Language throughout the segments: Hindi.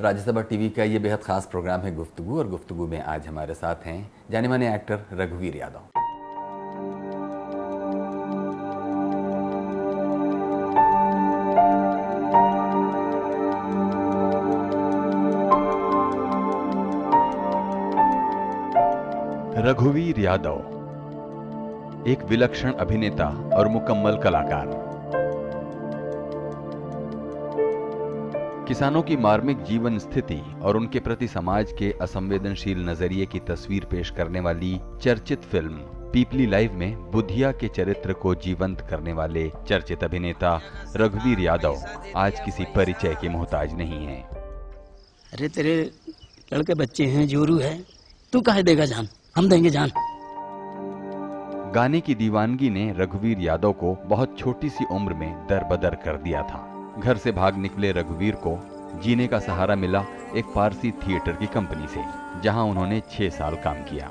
राज्यसभा टीवी का ये बेहद ख़ास प्रोग्राम है गुफ्तगु और गुफ्तगु में आज हमारे साथ हैं जाने माने एक्टर रघुवीर यादव। रघुवीर यादव, एक विलक्षण अभिनेता और मुकम्मल कलाकार। किसानों की मार्मिक जीवन स्थिति और उनके प्रति समाज के असंवेदनशील नज़रिए की तस्वीर पेश करने वाली चर्चित फ़िल्म पीपली लाइव में बुधिया के चरित्र को जीवंत करने वाले चर्चित अभिनेता रघुवीर यादव आज किसी परिचय के मोहताज नहीं है। अरे तेरे लड़के बच्चे हैं जोरू है। तू कहे देगा जान? हम देंगे जान। गाने की दीवानगी ने रघुवीर यादव को बहुत छोटी सी उम्र में दरबदर कर दिया था। घर से भाग निकले रघुवीर को जीने का सहारा मिला एक पारसी थिएटर की कंपनी से, जहाँ उन्होंने छह साल काम किया।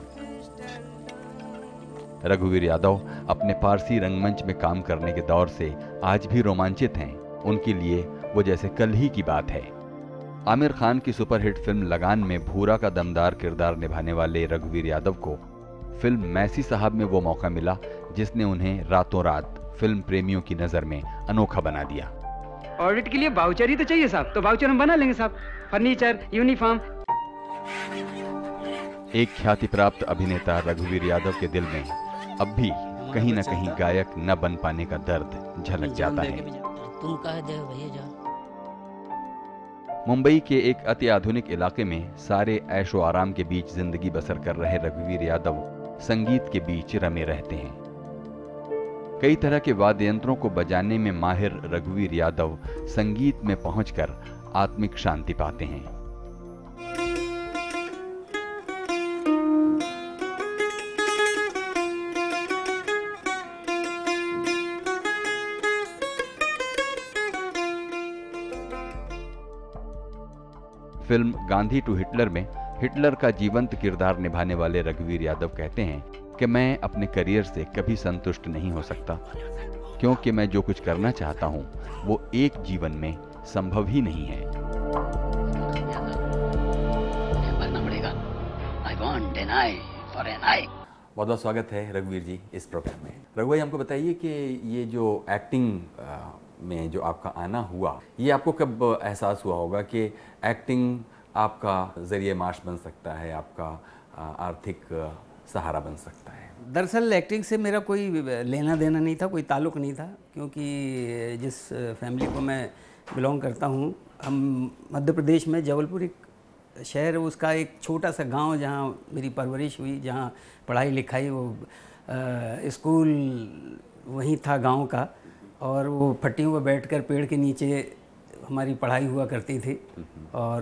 रघुवीर यादव अपने पारसी रंगमंच में काम करने के दौर से आज भी रोमांचित हैं। उनके लिए वो जैसे कल ही की बात है। आमिर खान की सुपरहिट फ़िल्म लगान में भूरा का दमदार किरदार निभाने वाले रघुवीर यादव को फ़िल्म मैसी साहब में वो मौका मिला, जिसने उन्हें रातों रात फ़िल्म प्रेमियों की नज़र में अनोखा बना दिया। ऑडिट के लिए बाउचर ही तो चाहिए साहब। तो बाउचर हम बना लेंगे साहब। फर्नीचर यूनिफॉर्म एक ख्याति प्राप्त अभिनेता रघुवीर यादव के दिल में अब भी कहीं न कहीं गायक न बन पाने का दर्द झलक जाता है। तुम कहे दे भैया मुंबई के एक अति आधुनिक इलाके में सारे ऐशो आराम के बीच ज़िंदगी बसर कर रहे रघुवीर यादव संगीत के बीच रमे रहते हैं। कई तरह के वाद्य यंत्रों को बजाने में माहिर रघुवीर यादव संगीत में पहुंचकर आत्मिक शांति पाते हैं। फ़िल्म गांधी टू हिटलर में हिटलर का जीवंत किरदार निभाने वाले रघुवीर यादव कहते हैं कि मैं अपने करियर से कभी संतुष्ट नहीं हो सकता। क्योंकि मैं जो कुछ करना चाहता हूँ वो एक जीवन में संभव ही नहीं है। बहुत बहुत स्वागत है रघुवीर जी इस प्रोग्राम में। रघु भाई हमको बताइए कि ये जो एक्टिंग में जो आपका आना हुआ ये आपको कब एहसास हुआ होगा कि एक्टिंग आपका ज़रिए माश बन सकता है आपका आर्थिक सहारा बन सकता है। दरअसल एक्टिंग से मेरा कोई लेना देना नहीं था, कोई ताल्लुक़ नहीं था, क्योंकि जिस फैमिली को मैं बिलोंग करता हूँ, हम मध्य प्रदेश में जबलपुर एक शहर उसका एक छोटा सा गाँव जहाँ मेरी परवरिश हुई, जहाँ पढ़ाई लिखाई, वो स्कूल वहीं था गाँव का, और वो फट्टियों पर बैठकर पेड़ के नीचे हमारी पढ़ाई हुआ करती थी। और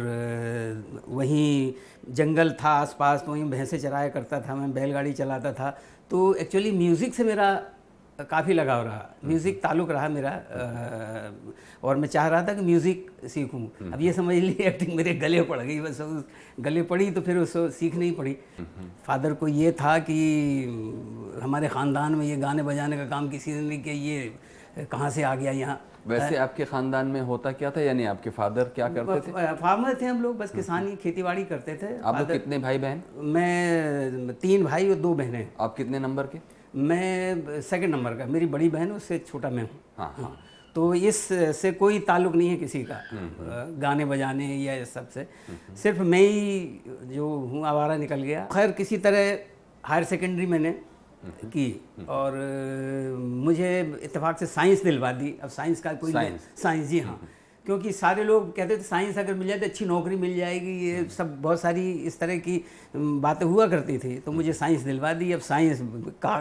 वहीं जंगल था आसपास तो वहीं भैंसे चराया करता था, मैं बैलगाड़ी चलाता था। तो एक्चुअली म्यूज़िक से मेरा काफ़ी लगाव रहा। म्यूज़िक ताल्लुक़ रहा मेरा और मैं चाह रहा था कि म्यूज़िक सीखूं। अब ये समझ ली एक्टिंग मेरे गले पड़ गई, बस उस गले पड़ी तो फिर उसको सीख नहीं पड़ी। फादर को ये था कि, हमारे ख़ानदान में ये गाने बजाने का काम किसी ने नहीं किया, ये कहाँ से आ गया यहाँ? वैसे आपके खानदान में होता क्या था? यानी आपके फादर क्या करते थे? फार्मर थे हम लोग बस किसानी खेतीबाड़ी करते थे। आप लोग कितने भाई बहन मैं तीन भाई और दो बहनें। आप कितने नंबर के? मैं सेकंड नंबर का मेरी बड़ी बहन उससे छोटा मैं हूँ। हाँ हाँ। तो इस से कोई ताल्लुक नहीं है किसी का गाने बजाने या इस सबसे। सिर्फ़ मैं ही जो हूँ आवारा निकल गया। खैर किसी तरह हायर सेकेंडरी मैंने की और मुझे इत्तेफाक से साइंस दिलवा दी। अब साइंस का कोई साइंस। साइंस जी हाँ। क्योंकि सारे लोग कहते थे साइंस अगर मिल जाए तो अच्छी नौकरी मिल जाएगी। ये सब बहुत सारी इस तरह की बातें हुआ करती थी। तो मुझे साइंस दिलवा दी। अब साइंस का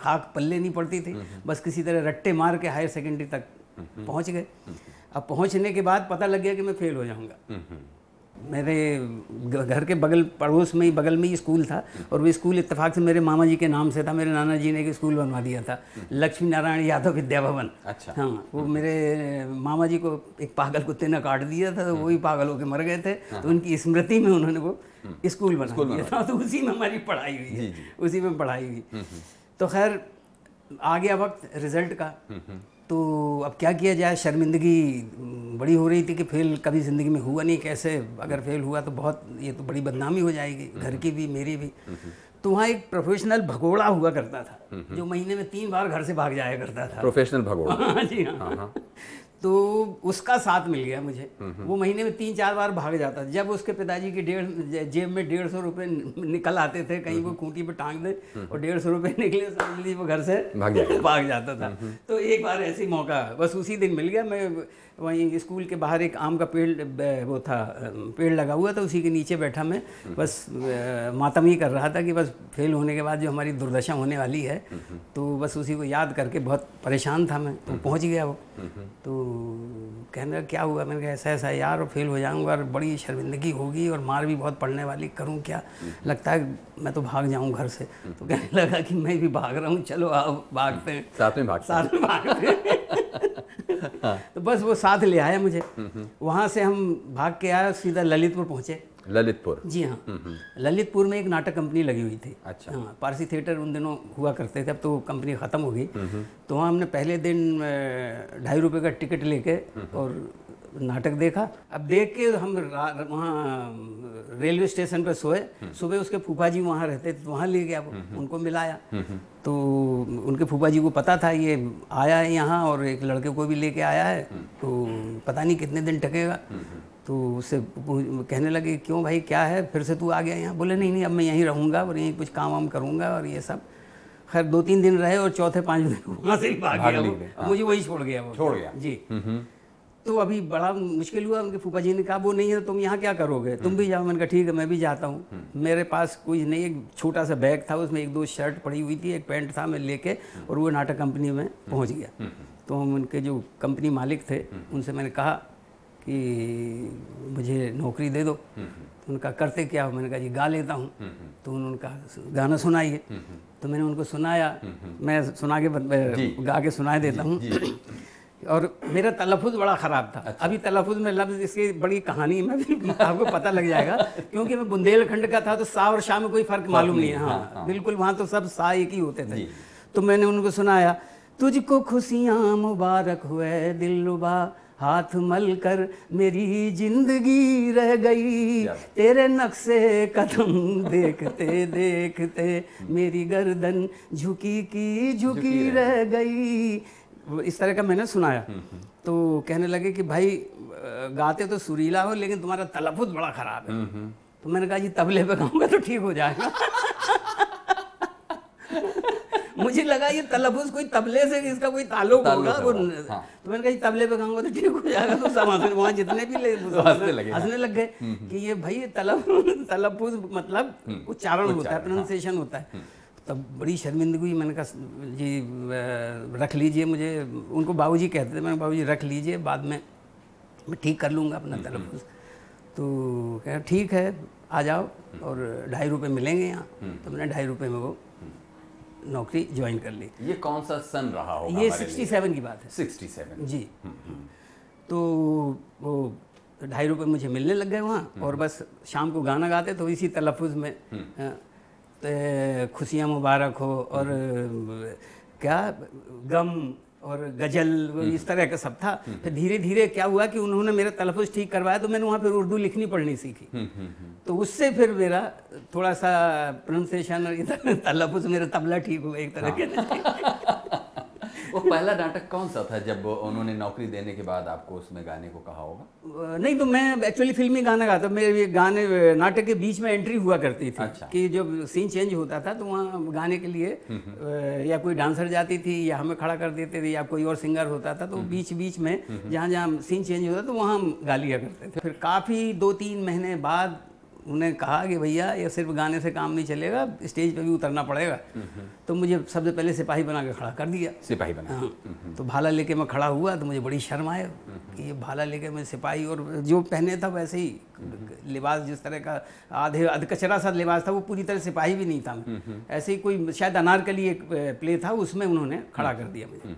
खाक पल्ले नहीं पड़ती थी। बस किसी तरह रट्टे मार के हायर सेकेंडरी तक पहुँच गए। अब पहुँचने के बाद पता लग गया कि मैं फेल हो जाऊँगा। मेरे घर के बगल पड़ोस में ही बगल में ही स्कूल था और वो स्कूल इत्तेफाक से मेरे मामा जी के नाम से था मेरे नाना जी ने एक स्कूल बनवा दिया था लक्ष्मी नारायण यादव विद्या भवन अच्छा। हाँ वो मेरे मामा जी को एक पागल कुत्ते ने काट दिया था तो वही पागल होकर मर गए थे तो उनकी स्मृति में उन्होंने वो स्कूल बना दिया था तो उसी में हमारी पढ़ाई हुई है। उसी में पढ़ाई हुई। तो खैर आ गया वक्त रिज़ल्ट का। तो अब क्या किया जाए? शर्मिंदगी बड़ी हो रही थी कि फेल कभी ज़िंदगी में हुआ नहीं कैसे अगर फेल हुआ तो बहुत ये तो बड़ी बदनामी हो जाएगी घर की भी मेरी भी। तो वहाँ एक प्रोफेशनल भगोड़ा हुआ करता था जो महीने में तीन बार घर से भाग जाया करता था। प्रोफेशनल भगोड़ा? हाँ जी हाँ। तो उसका साथ मिल गया मुझे। वो महीने में तीन चार बार भाग जाता जब उसके पिताजी की डेढ़ जेब में डेढ़ सौ रुपये निकल आते थे कहीं वो खूंटी पे टांग दे और डेढ़ सौ रुपये निकले समझ लीजिए वो घर से भाग भाग जाता था। तो एक बार ऐसी मौका बस उसी दिन मिल गया। मैं वहीं स्कूल के बाहर एक आम का पेड़ वो था पेड़ लगा हुआ था उसी के नीचे बैठा मैं। बस मातम ही कर रहा था कि बस फेल होने के बाद जो हमारी दुर्दशा होने वाली है तो बस उसी को याद करके बहुत परेशान था मैं तो पहुँच गया वो। तो कहने लगा क्या हुआ? मैंने कहा ऐसा ऐसा यार और फेल हो जाऊँगा और बड़ी शर्मिंदगी होगी और मार भी बहुत पड़ने वाली करूँ क्या? लगता है मैं तो भाग जाऊँ घर से। तो कहने लगा कि मैं भी भाग रहा हूँ चलो आओ भागते हैं। साथ में भागते साथ में भागते हैं। तो बस वो साथ ले आया मुझे। वहाँ से हम भाग के आए सीधा ललितपुर पहुँचे। ललितपुर? जी हाँ। ललितपुर में एक नाटक कंपनी लगी हुई थी। अच्छा। हाँ पारसी थिएटर उन दिनों हुआ करते थे अब तो कंपनी ख़त्म हो गई। तो वहाँ हमने पहले दिन ढाई रुपये का टिकट लेके और नाटक देखा। अब देख के हम वहाँ रेलवे स्टेशन पर सोए। सुबह उसके फूफा जी वहाँ रहते थे तो वहाँ ले गया वो उनको मिलाया। तो उनके फूफा जी को पता था ये आया है यहाँ और एक लड़के को भी लेके आया है। तो पता नहीं कितने दिन टकेगा। तो उससे कहने लगे क्यों भाई क्या है? फिर से तू आ गया यहाँ? बोले नहीं नहीं अब मैं यहीं रहूँगा और यहीं कुछ काम वाम करूँगा और ये सब। खैर दो तीन दिन रहे और चौथे पाँच दिन वहाँ से भाग गया हाँ। मुझे वही छोड़ गया वो। छोड़ गया। जी। तो अभी बड़ा मुश्किल हुआ उनके फूफा जी ने कहा वो नहीं है तो तुम यहाँ क्या करोगे? तुम भी जाओ. मैंने कहा ठीक है मैं भी जाता हूँ। मेरे पास कुछ नहीं एक छोटा सा बैग था उसमें एक दो शर्ट पड़ी हुई थी एक पैंट था मैं लेके और वो नाटक कंपनी में पहुँच गया। तो हम उनके जो कंपनी मालिक थे उनसे मैंने कहा कि मुझे नौकरी दे दो। तो उनका करते क्या हो? मैंने कहा जी गा लेता हूँ। तो उन्होंने कहा गाना सुनाइए। तो मैंने उनको सुनाया मैं सुना के गा के सुना देता हूँ। और मेरा तलफ़ुज़ बड़ा ख़राब था। अच्छा। अभी तलफ़ुज़ में लफ्ज़ इसकी बड़ी कहानी में भी आपको पता लग जाएगा। क्योंकि मैं बुंदेलखंड का था तो सा और शाह में कोई फ़र्क मालूम नहीं है। हाँ। बिल्कुल वहाँ तो सब सा एक ही होते थे। तो मैंने उनको सुनाया तुझको खुशियाँ मुबारक हुए दिलरुबा हाथ मल कर मेरी ज़िंदगी रह गई। तेरे नक्शे कदम देखते देखते मेरी गर्दन झुकी की झुकी रह गई। इस तरह का मैंने सुनाया। तो कहने लगे कि भाई गाते तो सुरीला हो लेकिन तुम्हारा तलफ़ुज़ बड़ा ख़राब है। तो मैंने कहा जी तबले पे गाऊँगा तो ठीक हो जाएगा। मुझे लगा ये तलफ़ुज़ कोई तबले से इसका कोई ताल्लुक होगा वो हाँ। तो मैंने कहा तबले पे गाऊँगा तो ठीक हो जाएगा। तो हंसने वहाँ जितने भी ले हंसने लगे, हाँ। हंसने लग गए कि ये भाई ये तलब तलफ़ुज़ मतलब उच्चारण होता है प्रोनाउंसिएशन होता है। तब बड़ी शर्मिंदगी मैंने कहा जी रख लीजिए मुझे। उनको बाबूजी कहते थे मैंने बाबूजी रख लीजिए बाद में मैं ठीक कर लूँगा अपना तलफ़ुज़ तो कह ठीक है आ जाओ और ढाई रुपये मिलेंगे यहाँ। तो मैंने ढाई रुपये में वो नौकरी ज्वाइन कर ली। ये कौन सा सन रहा होगा ये सिक्सटी सेवन की बात है। 67 जी। तो वो ढाई रुपये मुझे मिलने लग गए वहाँ और बस शाम को गाना गाते तो इसी तलफ़ुज़ में खुशियाँ मुबारक हो और क्या गम और गज़ल इस तरह का सब था। फिर धीरे धीरे क्या हुआ कि उन्होंने मेरा तलफ़ुज़ ठीक करवाया तो मैंने वहाँ फिर उर्दू लिखनी पढ़नी सीखी। तो उससे फिर मेरा थोड़ा सा प्रोनाउंसिएशन और इधर तलफ़ुज़ मेरा तबला ठीक हुआ एक तरह के। वो पहला नाटक कौन सा था जब उन्होंने नौकरी देने के बाद आपको उसमें गाने को कहा होगा? नहीं तो मैं एक्चुअली फिल्मी गाना गाता मेरे गाने नाटक के बीच में एंट्री हुआ करती थी अच्छा। कि जब सीन चेंज होता था तो वहाँ गाने के लिए या कोई डांसर जाती थी या हमें खड़ा कर देते थे या कोई और सिंगर होता था तो बीच बीच में जहाँ जहाँ सीन चेंज होता तो वहाँ हम गा लिया करते थे। फिर काफ़ी दो तीन महीने बाद उन्हें कहा कि भैया ये सिर्फ़ गाने से काम नहीं चलेगा स्टेज पे भी उतरना पड़ेगा। तो मुझे सबसे पहले सिपाही बना के खड़ा कर दिया। सिपाही बना। हाँ। तो भाला लेके मैं खड़ा हुआ तो मुझे बड़ी शर्म आया कि ये भाला लेके मैं सिपाही और जो पहने था वैसे ही। लिबास जिस तरह का आधे अधकचरा सा लिबास था वो पूरी तरह सिपाही भी नहीं था। मैं ऐसे ही कोई शायद अनार अनारकली एक प्ले था उसमें उन्होंने खड़ा कर दिया मुझे।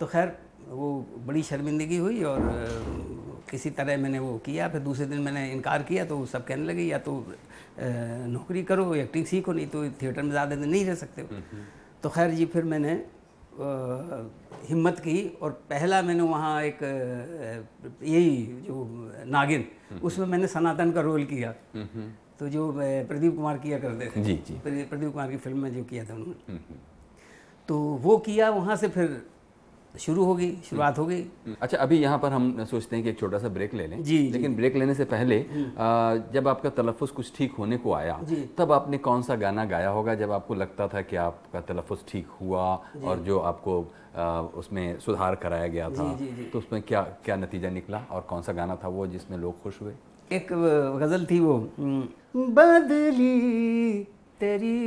तो खैर वो बड़ी शर्मिंदगी हुई और किसी तरह मैंने वो किया फिर दूसरे दिन मैंने इनकार किया तो सब कहने लगे या तो नौकरी करो एक्टिंग सीखो नहीं तो थिएटर में ज़्यादा दिन नहीं रह सकते हो। तो खैर जी फिर मैंने हिम्मत की और पहला मैंने वहाँ एक यही जो नागिन उसमें मैंने सनातन का रोल किया। तो जो प्रदीप कुमार किया करते थे। जी जी। प्रदीप कुमार की फ़िल्म में जो किया था उन्होंने। तो वो किया वहाँ से फिर शुरू होगी शुरुआत हो गई। अच्छा अभी यहाँ पर हम सोचते हैं कि एक छोटा सा ब्रेक ले लें। जी लेकिन ब्रेक लेने से पहले आ, जब आपका तलफ़ कुछ ठीक होने को आया तब आपने कौन सा गाना गाया होगा जब आपको लगता था कि आपका तलफ़ ठीक हुआ और जो आपको आ, उसमें सुधार कराया गया था? जी, जी, तो उसमें क्या क्या नतीजा निकला और कौन सा गाना था वो जिसमें लोग खुश हुए? एक गज़ल थी वो बदली तेरी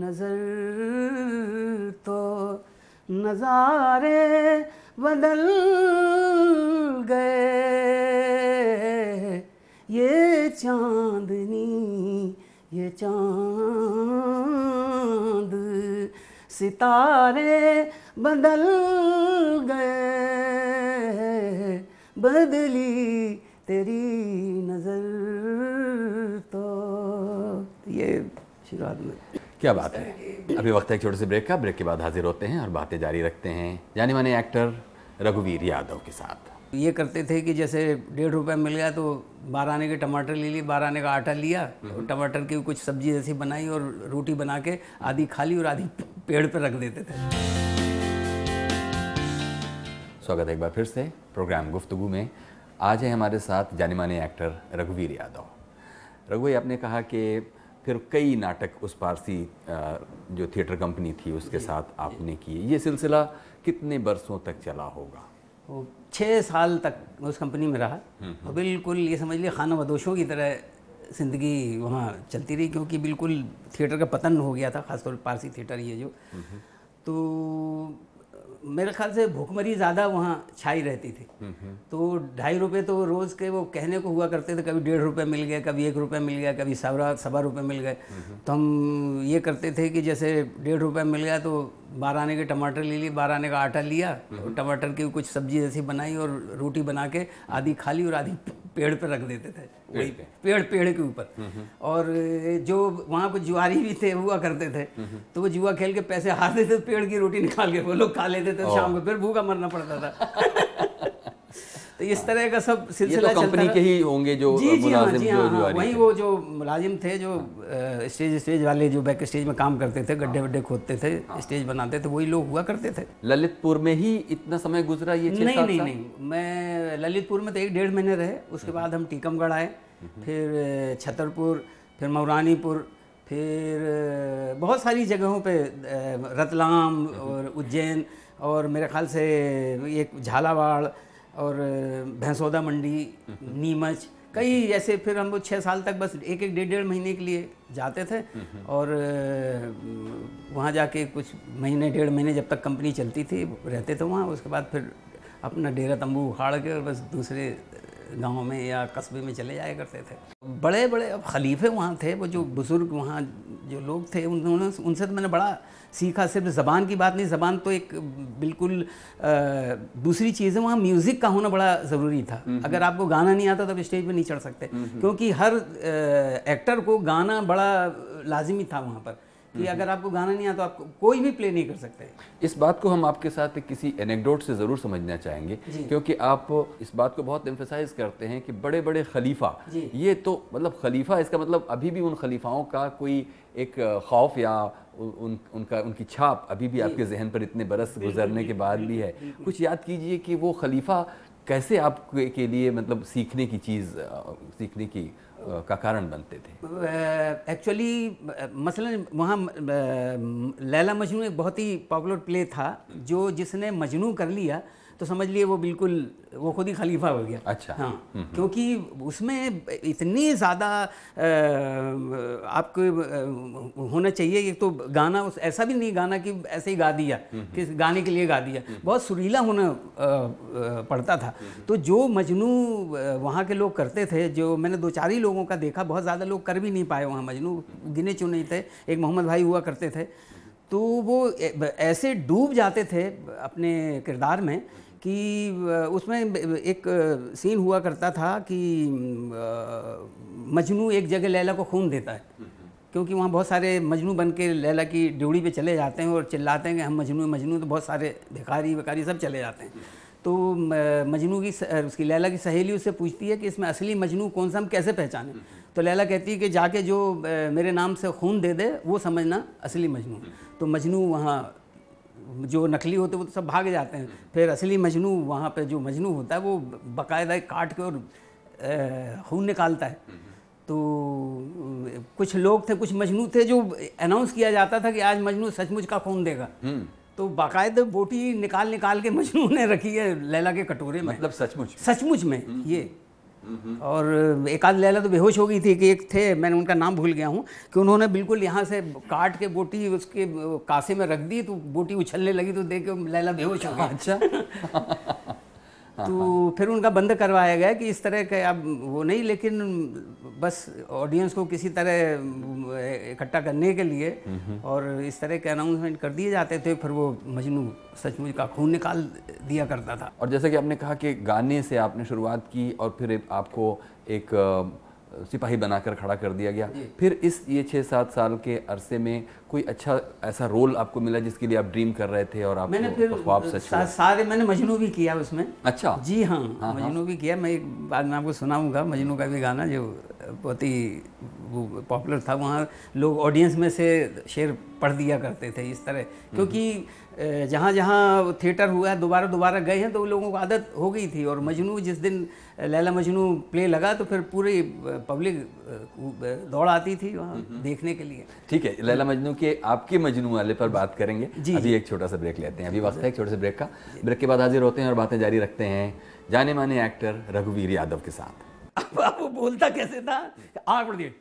नज़र तो नज़ारे बदल गए। ये चांदनी, ये चाँद सितारे बदल गए। बदली तेरी नज़र तो ये शुरुआत में। क्या बात है? अभी वक्त है एक छोटे से ब्रेक का। ब्रेक के बाद हाजिर होते हैं और बातें जारी रखते हैं। जाने माने एक्टर रघुवीर यादव के साथ। ये करते थे कि जैसे डेढ़ रुपये मिल गया तो बारह आने के टमाटर ले लिए बारह आने का आटा लिया और टमाटर की कुछ सब्ज़ी जैसी बनाई और रोटी बना के आधी खा ली और आधी पेड़ पर रख देते थे। स्वागत है एक बार फिर से प्रोग्राम गुफ्तगु में। आज है हमारे साथ जाने माने एक्टर रघुवीर यादव। रघुवीर आपने कहा कि फिर कई नाटक उस पारसी जो थिएटर कंपनी थी उसके साथ आपने किए। ये सिलसिला कितने बरसों तक चला होगा? वो छः साल तक उस कंपनी में रहा। हम्म, हम्म। और बिल्कुल ये समझ लिया खाना बदोशों की तरह ज़िंदगी वहाँ चलती रही क्योंकि बिल्कुल थिएटर का पतन हो गया था खासतौर पर पारसी थिएटर ये जो। हम्म, तो मेरे ख्याल से भूखमरी ज़्यादा वहाँ छाई रहती थी। तो ढाई रुपये तो रोज़ के वो कहने को हुआ करते थे कभी डेढ़ रुपये मिल गए कभी एक रुपये मिल गया कभी सवा सवा रुपये मिल गए। तो हम ये करते थे कि जैसे डेढ़ रुपये मिल गया तो बारह आने के टमाटर ले लिए बारह आने का आटा लिया और टमाटर की कुछ सब्ज़ी जैसी बनाई और रोटी बना के आधी खा ली और आधी पेड़ पर रख देते थे वही पे। पेड़ पेड़ के ऊपर। और जो वहाँ पर जुआरी भी थे हुआ करते थे। तो वो जुआ खेल के पैसे हारते थे पेड़ की रोटी निकाल के वो लोग खा लेते थे शाम को फिर भूखा मरना पड़ता था। तो इस तरह का सब सिलसिला तो कंपनी के ही होंगे जो जी जी हाँ जी हाँ, हाँ वही वो जो मुलाजिम थे जो स्टेज स्टेज वाले जो बैक स्टेज में काम करते थे गड्ढे वड्ढे खोदते थे स्टेज बनाते थे वही लोग हुआ करते थे ललितपुर में ही इतना समय गुजरा ये नहीं नहीं नहीं मैं ललितपुर में तो एक डेढ़ महीने रहे उसके हम्म। बाद हम टीकमगढ़ आए हम्म। फिर छतरपुर फिर मौरानीपुर फिर बहुत सारी जगहों पे रतलाम हम्म। और उज्जैन और मेरे ख्याल से एक झालावाड़ और भैंसौदा मंडी नीमच कई ऐसे फिर हम वो छः साल तक बस एक एक डेढ़ डेढ़ महीने के लिए जाते थे। और वहाँ जाके कुछ महीने डेढ़ महीने जब तक कंपनी चलती थी रहते थे वहाँ उसके बाद फिर अपना डेरा तंबू उखाड़ के और बस दूसरे गाँव में या कस्बे में चले जाया करते थे। बड़े बड़े अब खलीफे वहाँ थे वो जो बुज़ुर्ग वहाँ जो लोग थे उन्होंने उनसे तो मैंने बड़ा सीखा सिर्फ़ ज़बान की बात नहीं ज़बान तो एक बिल्कुल दूसरी चीज़ है वहाँ म्यूज़िक का होना बड़ा ज़रूरी था। हम्म, हम्म। अगर आपको गाना नहीं आता तो आप स्टेज पर नहीं चढ़ सकते। हम्म, क्योंकि हर एक्टर को गाना बड़ा लाजमी था वहाँ पर। कि अगर आपको गाना नहीं आता तो आप कोई भी प्ले नहीं कर सकते। इस बात को हम आपके साथ किसी एनेक्डोट से ज़रूर समझना चाहेंगे। क्योंकि आप इस बात को बहुत एम्फेसाइज करते हैं कि बड़े बड़े खलीफा ये तो मतलब खलीफा इसका मतलब अभी भी उन खलीफाओं का कोई एक खौफ या उन उनका उनकी छाप अभी भी आपके जहन पर इतने बरस गुजरने के बाद भी है। कुछ याद कीजिए कि वो खलीफा कैसे आपके के लिए मतलब सीखने की चीज़ सीखने की का कारण बनते थे? एक्चुअली मसलन वहाँ लैला मजनू एक बहुत ही पॉपुलर प्ले था जो जिसने मजनू कर लिया तो समझ लिए वो बिल्कुल वो खुद ही खलीफा हो गया। अच्छा। हाँ हम्म, हम्म। क्योंकि उसमें इतनी ज़्यादा आपको होना चाहिए एक तो गाना उस ऐसा भी नहीं गाना कि ऐसे ही गा दिया हम्म, कि गाने के लिए गा दिया। बहुत सुरीला होना पड़ता था। तो जो मजनू वहाँ के लोग करते थे जो मैंने दो चार ही लोगों का देखा बहुत ज़्यादा लोग कर भी नहीं पाए वहाँ मजनू गिने चुने थे। एक मोहम्मद भाई हुआ करते थे। तो वो ऐसे डूब जाते थे अपने किरदार में कि उसमें एक सीन हुआ करता था कि मजनू एक जगह लैला को खून देता है। क्योंकि वहाँ बहुत सारे मजनू बन के लैला की ड्यूड़ी पे चले जाते हैं और चिल्लाते हैं कि हम मजनू मजनू तो बहुत सारे भिखारी, विकारी सब चले जाते हैं। तो मजनू की उसकी लैला की सहेली उससे पूछती है कि इसमें असली मजनू कौन सा हम कैसे पहचानें? तो लैला कहती है कि जाके जो मेरे नाम से खून दे दे वो समझना असली मजनू। तो मजनू वहाँ जो नकली होते वो तो सब भाग जाते हैं। फिर असली मजनू वहाँ पे जो मजनू होता है वो बाकायदा काट के और खून निकालता है। तो कुछ लोग थे कुछ मजनू थे जो अनाउंस किया जाता था कि आज मजनू सचमुच का खून देगा। हम्म। तो बाकायदा बोटी निकाल निकाल के मजनू ने रखी है लैला के कटोरे में। मतलब सचमुच सचमुच में हम्म। ये। और एक आध लैला तो बेहोश हो गई थी कि एक थे, मैंने उनका नाम भूल गया हूँ कि उन्होंने बिल्कुल यहाँ से काट के बोटी उसके कासे में रख दी तो बोटी उछलने लगी तो देख के लैला बेहोश हो गया। अच्छा। तो फिर उनका बंद करवाया गया कि इस तरह के अब वो नहीं लेकिन बस ऑडियंस को किसी तरह इकट्ठा करने के लिए और इस तरह के अनाउंसमेंट कर दिए जाते थे फिर वो मजनू सचमुच का खून निकाल दिया करता था। और जैसे कि आपने कहा कि गाने से आपने शुरुआत की और फिर आपको एक सिपाही बनाकर खड़ा कर दिया गया। फिर इस ये छः सात साल के अरसे में कोई अच्छा ऐसा रोल आपको मिला जिसके लिए आप ड्रीम कर रहे थे और आप मैंने फिर ख्वाब सच सा, सारे मैंने मजनू भी किया उसमें। अच्छा। जी हाँ, हाँ, हाँ। मजनू हाँ। भी किया। मैं एक बाद में आपको सुनाऊँगा मजनू का भी गाना जो बहुत ही वो पॉपुलर था वहाँ लोग ऑडियंस में से शेर पढ़ दिया करते थे इस तरह। क्योंकि जहाँ जहाँ थिएटर हुआ है दोबारा दोबारा गए हैं तो लोगों को आदत हो गई थी। और मजनू जिस दिन लैला मजनू प्ले लगा तो फिर पूरी पब्लिक दौड़ आती थी वहाँ हम्म, हम्म। देखने के लिए। ठीक है लैला मजनू के आपके मजनू वाले पर बात करेंगे। जी अभी एक छोटा सा ब्रेक लेते हैं। अभी वक्त है एक छोटे से ब्रेक का। ब्रेक के बाद हाजिर होते हैं और बातें जारी रखते हैं जाने माने एक्टर रघुवीर यादव के साथ। अब वो बोलता कैसे था? आग दिए।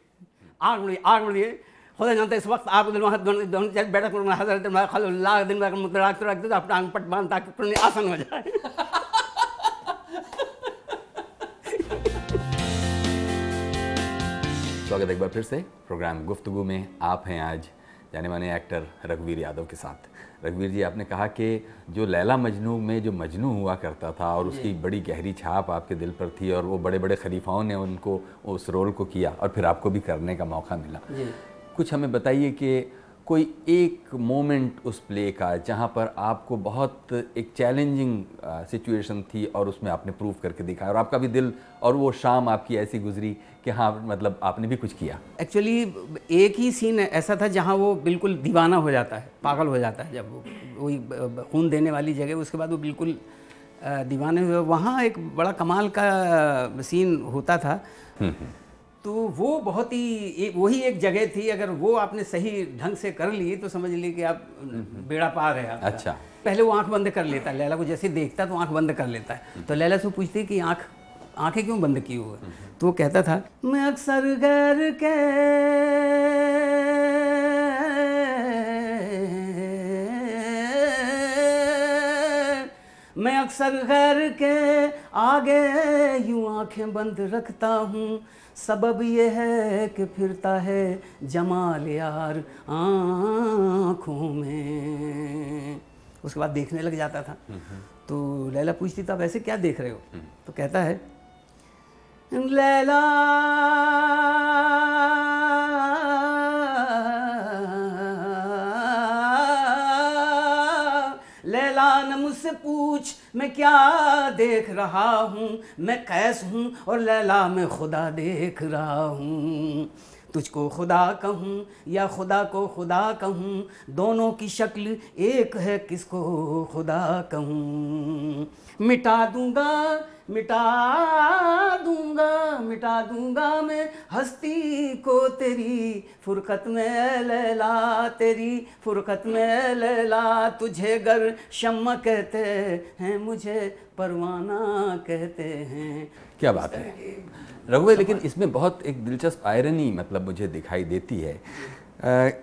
आग बढ़ आग दिए। खुदा जानते इस वक्त आप दिन बैठक हज़रत खल्ला दिन रखते रखते तो अपना पट बाँध ताकि आसन हो जाए। स्वागत एक बार फिर से। प्रोग्राम गुफ्तगु में आप हैं आज जाने माने एक्टर रघुवीर यादव के साथ। रघुवीर जी आपने कहा कि जो लैला मजनू में जो मजनू हुआ करता था और उसकी बड़ी गहरी छाप आपके दिल पर थी और वो बड़े बड़े खलीफाओं ने उनको उस रोल को किया और फिर आपको भी करने का मौका मिला। कुछ हमें बताइए कि कोई एक मोमेंट उस प्ले का जहाँ पर आपको बहुत एक चैलेंजिंग सिचुएशन थी और उसमें आपने प्रूव करके दिखाया और आपका भी दिल और वो शाम आपकी ऐसी गुजरी कि हाँ मतलब आपने भी कुछ किया। एक्चुअली एक ही सीन ऐसा था जहाँ वो बिल्कुल दीवाना हो जाता है पागल हो जाता है जब वो वही खून देने वाली जगह उसके बाद वो बिल्कुल दीवाने हुए। वहाँ एक बड़ा कमाल का सीन होता था। हम्म, हम्म। तो वो बहुत ही वही एक जगह थी अगर वो आपने सही ढंग से कर ली तो समझ ली कि आप बेड़ा पार है अच्छा। पहले वो आँख बंद कर लेता है लैला को जैसे देखता तो आँख बंद कर लेता है। तो लैला से पूछती कि आँख आँखें क्यों बंद की हुई तो वो कहता था मैं अक्सर घर के अक्सर गैर के आगे यूँ आँखें बंद रखता हूँ। सबब ये है कि फिरता है जमाल यार आँखों में। उसके बाद देखने लग जाता था। तो लैला पूछती था वैसे क्या देख रहे हो? तो कहता है लैला मुझसे पूछ, मैं क्या देख रहा हूँ? मैं कैस हूँ और लैला मैं खुदा देख रहा हूँ। तुझको खुदा कहूँ या खुदा को खुदा कहूँ, दोनों की शक्ल एक है किसको खुदा कहूँ। मिटा दूँगा मिटा दूँगा मिटा दूँगा मैं हस्ती को तेरी। फुरकत में लैला तेरी फुरकत में लैला तुझे गर शम कहते हैं मुझे परवाना कहते हैं। क्या बात है। रघुवे लेकिन इसमें बहुत एक दिलचस्प आयरनी मतलब मुझे दिखाई देती है।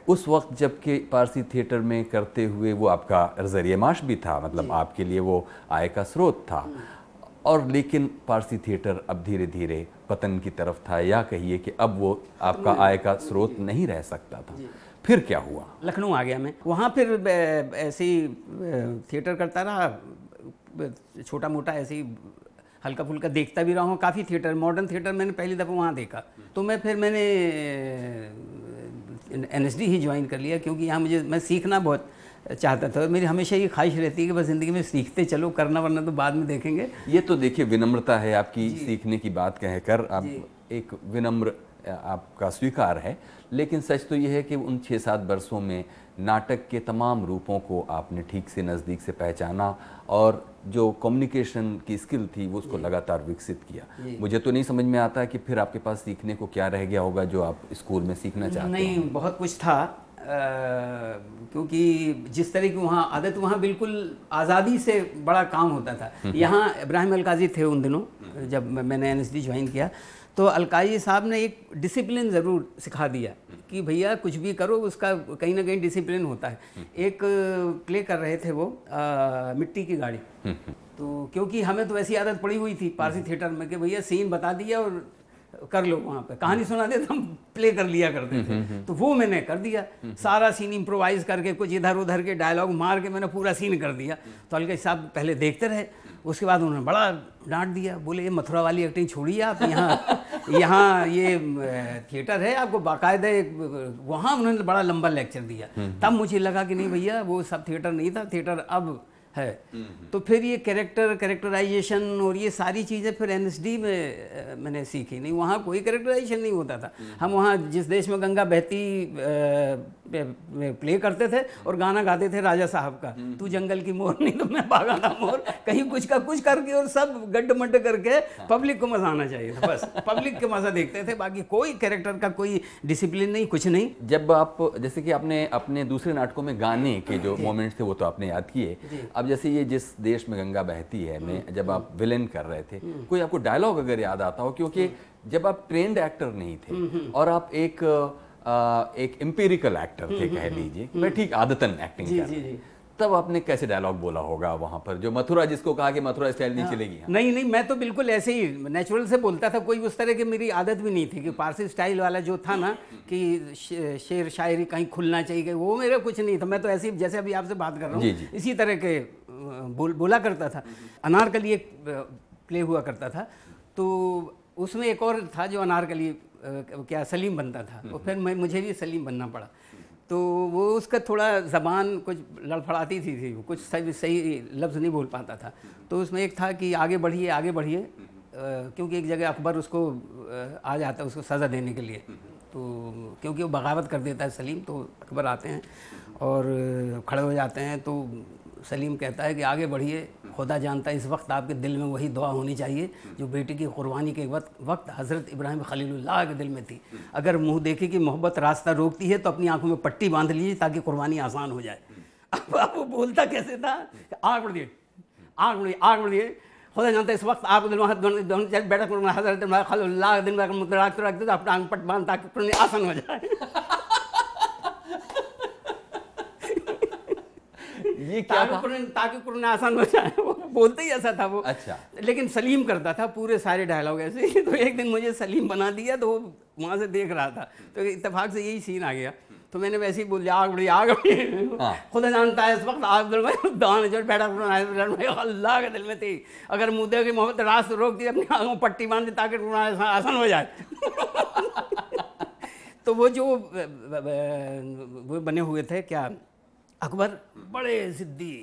उस वक्त जबकि पारसी थिएटर में करते हुए वो आपका ज़रिए माश भी था मतलब आपके लिए वो आय का स्रोत था। और लेकिन पारसी थिएटर अब धीरे धीरे पतन की तरफ़ था या कहिए कि अब वो आपका आय का स्रोत नहीं रह सकता था फिर क्या हुआ लखनऊ आ गया मैं वहाँ फिर ऐसे ही थिएटर करता रहा छोटा मोटा ऐसे ही हल्का फुल्का देखता भी रहा हूँ काफ़ी थिएटर मॉडर्न थिएटर मैंने पहली दफ़ा वहाँ देखा तो मैं फिर मैंने एनएसडी ही ज्वाइन कर लिया क्योंकि यहाँ मुझे मैं सीखना बहुत चाहता था। मेरी हमेशा ये ख्वाहिश रहती है कि बस ज़िंदगी में सीखते चलो करना वरना तो बाद में देखेंगे। ये तो देखिए विनम्रता है आपकी सीखने की बात कहकर। आप एक विनम्र आपका स्वीकार है। लेकिन सच तो ये है कि उन छः सात वर्षों में नाटक के तमाम रूपों को आपने ठीक से नज़दीक से पहचाना और जो कम्युनिकेशन की स्किल थी वो उसको लगातार विकसित किया। मुझे तो नहीं समझ में आता कि फिर आपके पास सीखने को क्या रह गया होगा जो आप स्कूल में सीखना चाहते नहीं बहुत कुछ था। क्योंकि जिस तरह की वहाँ आदत वहाँ बिल्कुल आज़ादी से बड़ा काम होता था। हम्म। यहाँ इब्राहिम अलकाजी थे उन दिनों जब मैंने एन एस ज्वाइन किया। तो अलकाजी साहब ने एक डिसिप्लिन ज़रूर सिखा दिया कि भैया कुछ भी करो उसका कहीं ना कहीं डिसिप्लिन होता है। एक प्ले कर रहे थे वो आ, मिट्टी की गाड़ी। तो क्योंकि हमें तो ऐसी आदत पड़ी हुई थी पारसी थिएटर में कि भैया सीन बता दिया और कर लो वहाँ पे। कहानी सुना दे तो हम प्ले कर लिया करते थे। तो वो मैंने कर दिया। सारा सीन इम्प्रोवाइज करके कुछ इधर उधर के डायलॉग मार के मैंने पूरा सीन कर दिया। तो अलका साहब पहले देखते रहे उसके बाद उन्होंने बड़ा डांट दिया। बोले ये मथुरा वाली एक्टिंग छोड़िए आप यहाँ यहाँ ये थिएटर है आपको बाकायदा एक वहाँ उन्होंने बड़ा लंबा लेक्चर दिया। तब मुझे लगा कि नहीं भैया वो सब थिएटर नहीं था। थिएटर अब है। तो फिर ये कैरेक्टर कैरेक्टराइजेशन और ये सारी चीज़ें फिर एनएसडी में मैंने सीखी नहीं। वहाँ कोई कैरेक्टराइजेशन नहीं होता था। हम वहाँ जिस देश में गंगा बहती प्ले करते थे और गाना गाते थे राजा साहब का। तू जंगल की मोर नहीं तो मैं भागा था मोर। कहीं कुछ का कुछ करके और सब गड्ढ मड्ड करके पब्लिक को मज़ा आना चाहिए था बस। पब्लिक के मज़ा देखते थे। बाकी कोई कैरेक्टर का कोई डिसिप्लिन नहीं कुछ नहीं। जब आप जैसे कि आपने अपने दूसरे नाटकों में गाने के जो मोमेंट्स थे वो तो आपने याद किए। अब जैसे ये जिस देश में गंगा बहती है में हम्म। जब आप विलेन कर रहे थे हम्म। कोई आपको डायलॉग अगर याद आता हो क्योंकि हम्म। जब आप ट्रेंड एक्टर नहीं थे और आप एक आ, एक एम्पेरिकल एक्टर थे कह लीजिए मैं ठीक आदतन एक्टिंग कर रहे तब आपने कैसे डायलॉग बोला होगा वहाँ पर? जो मथुरा जिसको कहा कि मथुरा स्टाइल नहीं हाँ। चलेगी हाँ। नहीं नहीं मैं तो बिल्कुल ऐसे ही नेचुरल से बोलता था कोई उस तरह की मेरी आदत भी नहीं थी कि पारसी स्टाइल वाला जो था ना कि शेर शायरी कहीं खुलना चाहिए वो मेरा कुछ नहीं था। मैं तो ऐसे ही जैसे अभी आपसे बात कर रहा हूँ इसी तरह के बोल बोला करता था। अनारकली एक प्ले हुआ करता था। तो उसमें एक और था जो अनारकली क्या सलीम बनता था। और फिर मैं मुझे भी सलीम बनना पड़ा। तो वो उसका थोड़ा ज़बान कुछ लड़फड़ाती थी थी, कुछ सही सही लफ्ज़ नहीं बोल पाता था। तो उसमें एक था कि आगे बढ़िए आगे बढ़िए क्योंकि एक जगह अकबर उसको आ जाता है उसको सज़ा देने के लिए। तो क्योंकि वो बगावत कर देता है सलीम तो अकबर आते हैं और खड़े हो जाते हैं तो सलीम कहता है कि आगे बढ़िए, खुदा जानता है इस वक्त आपके दिल में वही दुआ होनी चाहिए, जो बेटी की कुर्बानी के वक्त वक्त हज़रत इब्राहिम खलीलुल्लाह के दिल में थी। अगर मुँह देखे कि मोहब्बत रास्ता रोकती है तो अपनी आँखों में पट्टी बाँध लीजिए ताकि कुर्बानी आसान हो जाए। अब आप वो बोलता कैसे था? आग बढ़िए आग बढ़िए आग बढ़िए। खुदा जानता है इस वक्त आप दिल बैठक हज़रत खलील्लाह दिल में तो अपना आँख पट बाँध ताकि आसान हो जाए। ये क्या था? ताकि कुरन आसान हो जाए। वो बोलते ही ऐसा था वो। अच्छा। लेकिन सलीम करता था पूरे सारे डायलॉग ऐसे। तो एक दिन मुझे सलीम बना दिया तो वो वहाँ से देख रहा था। तो इतफाक से यही सीन आ गया। तो मैंने वैसे ही बोल दिया आग बड़ी आग बड़ी। हाँ। खुदा जानता है इस वक्त आग दिल दान जो बैठा अल्लाह के दिल में थी। अगर मुद्दे की मोहब्बत रास्त रोक दी अपनी आगों पट्टी बाँध दी ताकि आसान हो जाए। तो वो जो वो बने हुए थे क्या अकबर बड़े सिद्धि।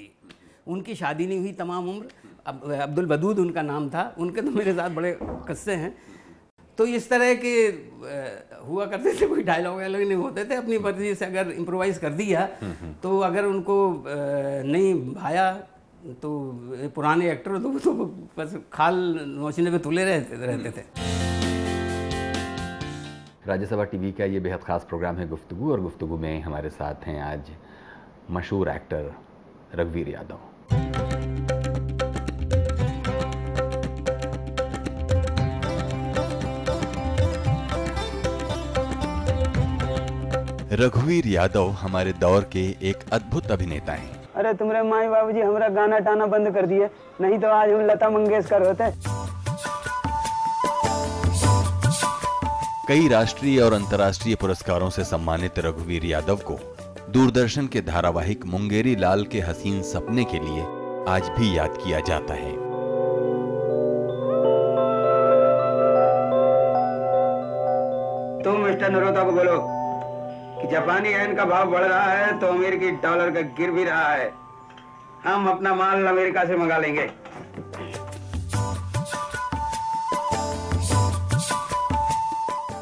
उनकी शादी नहीं हुई तमाम उम्र। अब अब्दुल बदूद उनका नाम था। उनके तो मेरे साथ बड़े कस्से हैं। तो इस तरह के हुआ करते थे कोई डायलॉग वायलॉग नहीं होते थे अपनी मर्ज़ी से अगर इम्प्रोवाइज़ कर दिया तो अगर उनको नहीं भाया तो पुराने एक्टर तो, तो बस खाल नोचने पे तुले रहते रहते थे। राज्यसभा टीवी का ये बेहद ख़ास प्रोग्राम है गुफ्तु और गुफ्तगु में हमारे साथ हैं आज मशहूर एक्टर रघुवीर यादव। रघुवीर यादव हमारे दौर के एक अद्भुत अभिनेता हैं। अरे तुम्हारे माई बाबू जी हमारा गाना टाना बंद कर दिए। नहीं तो आज हम लता मंगेशकर होते। कई राष्ट्रीय और अंतर्राष्ट्रीय पुरस्कारों से सम्मानित रघुवीर यादव को दूरदर्शन के धारावाहिक मुंगेरी लाल के हसीन सपने के लिए आज भी याद किया जाता है। तुम मिस्टर नरोता को बोलो कि जापानी एन का भाव बढ़ रहा है तो अमेरिकी डॉलर का गिर भी रहा है। हम अपना माल अमेरिका से मंगा लेंगे।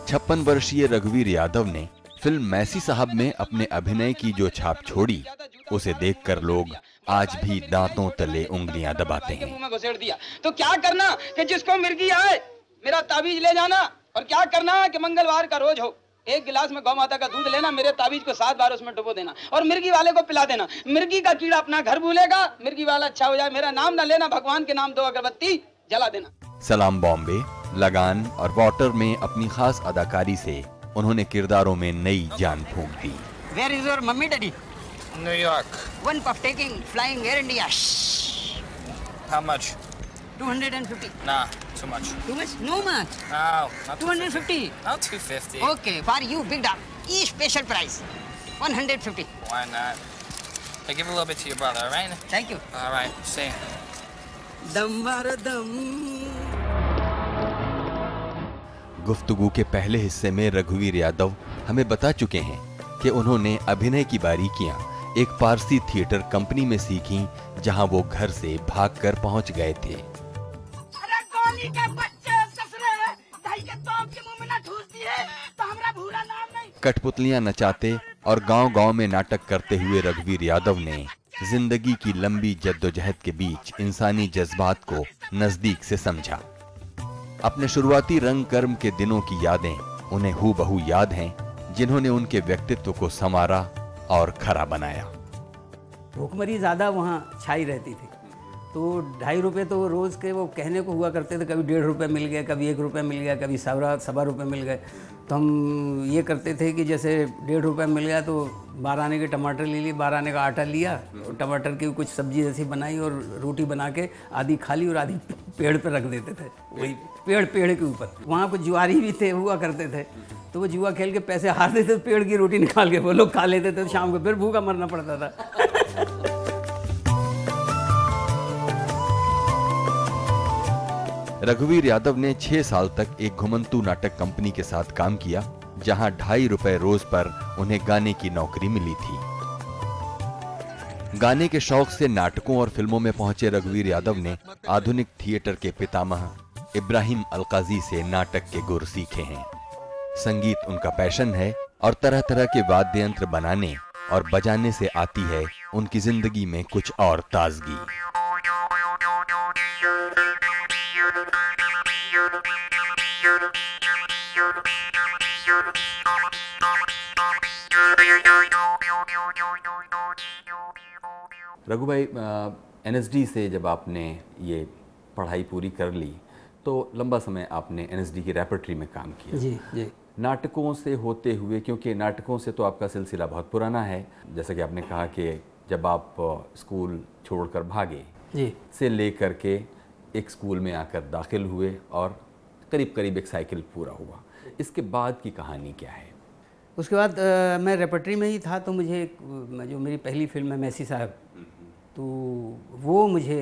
छप्पन वर्षीय रघुवीर यादव ने फ़िल्म मैसी साहब में अपने अभिनय की जो छाप छोड़ी उसे देखकर लोग आज भी दांतों तले उंगलियाँ दबाते हैं। घुसेड़ दिया। तो क्या करना कि जिसको मिर्गी आए मेरा ताबीज ले जाना? और क्या करना कि मंगलवार का रोज हो एक गिलास में गौ माता का दूध लेना मेरे ताबीज को सात बार उसमें डुबो देना और मिर्गी वाले को पिला देना। मिर्गी का कीड़ा अपना घर भूलेगा मिर्गी वाला अच्छा हो जाए मेरा नाम ना लेना भगवान के नाम दो अगरबत्ती जला देना। सलाम बॉम्बे लगान और वाटर में अपनी खास अदाकारी से उन्होंने किरदारों में नई जान फूंक दी Where is your mummy daddy? New York. One puff taking, flying Air India. How much? 250. Nah, too much. Too much? No much. No, not 250. Not 250. Okay, for you, big dog. E special price. 150. Why not? Hey, give a little bit to your brother, all right? Thank you. All right, see. दम मारो दम गुफ्तगू के पहले हिस्से में रघुवीर यादव हमें बता चुके हैं कि उन्होंने अभिनय की बारीकियाँ एक पारसी थिएटर कंपनी में सीखी जहाँ वो घर से भागकर पहुँच गए थे। कठपुतलियाँ नचाते और गांव-गांव में नाटक करते हुए रघुवीर यादव ने ज़िंदगी की लंबी जद्दोजहद के बीच इंसानी जज्बात को नज़दीक से समझा। अपने शुरुआती रंग कर्म के दिनों की यादें उन्हें हूबहू याद हैं, जिन्होंने उनके व्यक्तित्व को संवारा और खरा बनाया। भूखमरी ज़्यादा वहाँ छाई रहती थी। तो ढाई रुपये तो रोज़ के वो कहने को हुआ करते थे, कभी डेढ़ रुपये मिल गया कभी एक रुपये मिल गया, कभी सवा सवा रुपये मिल गए। तो हम ये करते थे कि जैसे डेढ़ रुपये मिल गया तो बारह आने के टमाटर ले लिए बारह आने का आटा लिया और टमाटर की कुछ सब्ज़ी जैसी बनाई और रोटी बना के आधी खा ली और आधी पेड़ पर रख देते थे। वही पेड़ पेड़ के ऊपर। वहाँ कुछ जुआरी भी थे, हुआ करते थे। तो वो जुआ खेल के पैसे हार देते थे, पेड़ की रोटी निकाल के वो लोग खा लेते थे, शाम को फिर भूखा मरना पड़ता था। रघुवीर यादव ने छह साल तक एक घुमंतु नाटक कंपनी के साथ काम किया, जहाँ ढाई रुपए रोज पर उन्हें गाने की नौकरी मिली थी। गाने के शौक से नाटकों और फ़िल्मों में पहुँचे रघुवीर यादव ने आधुनिक थिएटर के पितामह इब्राहिम अलकाजी से नाटक के गुर सीखे हैं। संगीत उनका पैशन है और तरह तरह के वाद्य यंत्र बनाने और बजाने से आती है उनकी ज़िंदगी में कुछ और ताजगी। रघु भाई एन से जब आपने ये पढ़ाई पूरी कर ली तो लंबा समय आपने एनएसडी की रेपर्टरी में काम किया। जी जी। नाटकों से होते हुए क्योंकि नाटकों से तो आपका सिलसिला बहुत पुराना है जैसा कि आपने कहा कि जब आप स्कूल छोड़कर भागे जी। से लेकर के एक स्कूल में आकर दाखिल हुए और करीब करीब एक साइकिल पूरा हुआ। इसके बाद की कहानी क्या है? उसके बाद अ, मैं रेपर्टरी में ही था तो मुझे जो मेरी पहली फ़िल्म है मैसी साहब तो वो मुझे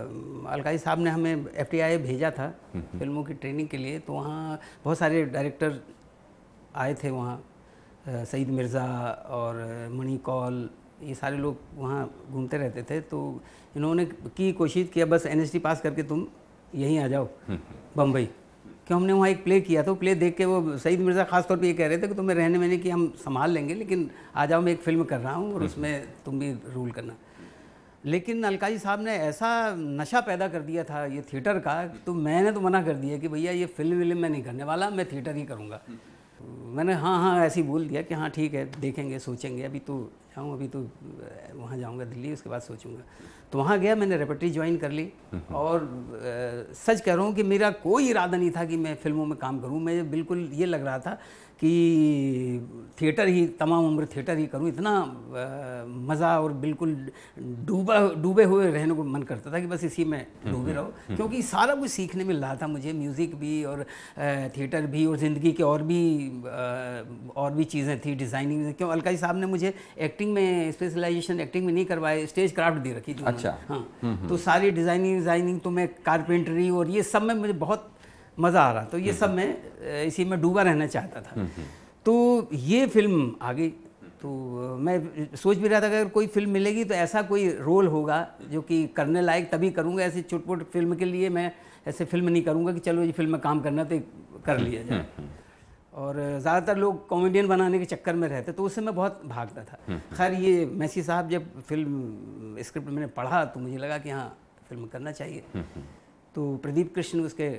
अलकाई साहब ने हमें एफ़ भेजा था फ़िल्मों की ट्रेनिंग के लिए तो वहाँ बहुत सारे डायरेक्टर आए थे वहाँ सईद मिर्ज़ा और मणि कौल ये सारे लोग वहाँ घूमते रहते थे तो इन्होंने की कोशिश किया बस एन पास करके तुम यहीं आ जाओ बम्बई। क्यों हमने वहाँ एक प्ले किया था प्ले देख के वो सईद मिर्ज़ा खास तौर पे ये कह रहे थे कि तुम्हें रहने मैंने कि हम संभाल लेंगे लेकिन आ जाओ मैं एक फ़िल्म कर रहा हूँ और उसमें तुम भी रूल करना। लेकिन अलकाजी साहब ने ऐसा नशा पैदा कर दिया था ये थिएटर का तो मैंने तो मना कर दिया कि भैया ये फ़िल्म विल्म मैं नहीं करने वाला मैं थिएटर ही करूँगा। मैंने हाँ हाँ ऐसे ही बोल दिया कि हाँ ठीक है देखेंगे सोचेंगे अभी तो जाऊँ अभी तो वहाँ जाऊँगा दिल्ली उसके बाद सोचूँगा। तो वहाँ गया मैंने रेपटरी ज्वाइन कर ली और अ, सच कह रहा हूँ कि मेरा कोई इरादा नहीं था कि मैं फ़िल्मों में काम करूँ मैं बिल्कुल ये लग रहा था कि थिएटर ही तमाम उम्र थिएटर ही करूँ इतना मज़ा और बिल्कुल डूबा डूबे हुए रहने को मन करता था कि बस इसी में डूबे रहो क्योंकि सारा कुछ सीखने मिल रहा था मुझे म्यूज़िक भी और थिएटर भी और ज़िंदगी के और भी और भी चीज़ें थी डिज़ाइनिंग। क्यों अलकाई साहब ने मुझे एक्टिंग में स्पेशलाइजेशन एक्टिंग में नहीं करवाए स्टेज क्राफ्ट दे रखी थी अच्छा। हाँ तो सारी डिज़ाइनिंग डिज़ाइनिंग तो मैं कारपेंटरी और ये सब में मुझे बहुत मज़ा आ रहा। तो ये सब मैं इसी में डूबा रहना चाहता था। तो ये फ़िल्म आ गई तो मैं सोच भी रहा था कि अगर कोई फ़िल्म मिलेगी तो ऐसा कोई रोल होगा जो कि करने लायक तभी करूँगा ऐसी छोट फ़िल्म के लिए मैं ऐसे फ़िल्म नहीं करूँगा कि चलो ये फ़िल्म में काम करना तो कर लिया जाए। और ज़्यादातर लोग कॉमेडियन बनाने के चक्कर में रहते तो उससे मैं बहुत भागता था। खैर ये मैसी साहब जब फ़िल्म स्क्रिप्ट मैंने पढ़ा तो मुझे लगा कि हाँ फ़िल्म करना चाहिए। तो प्रदीप कृष्ण उसके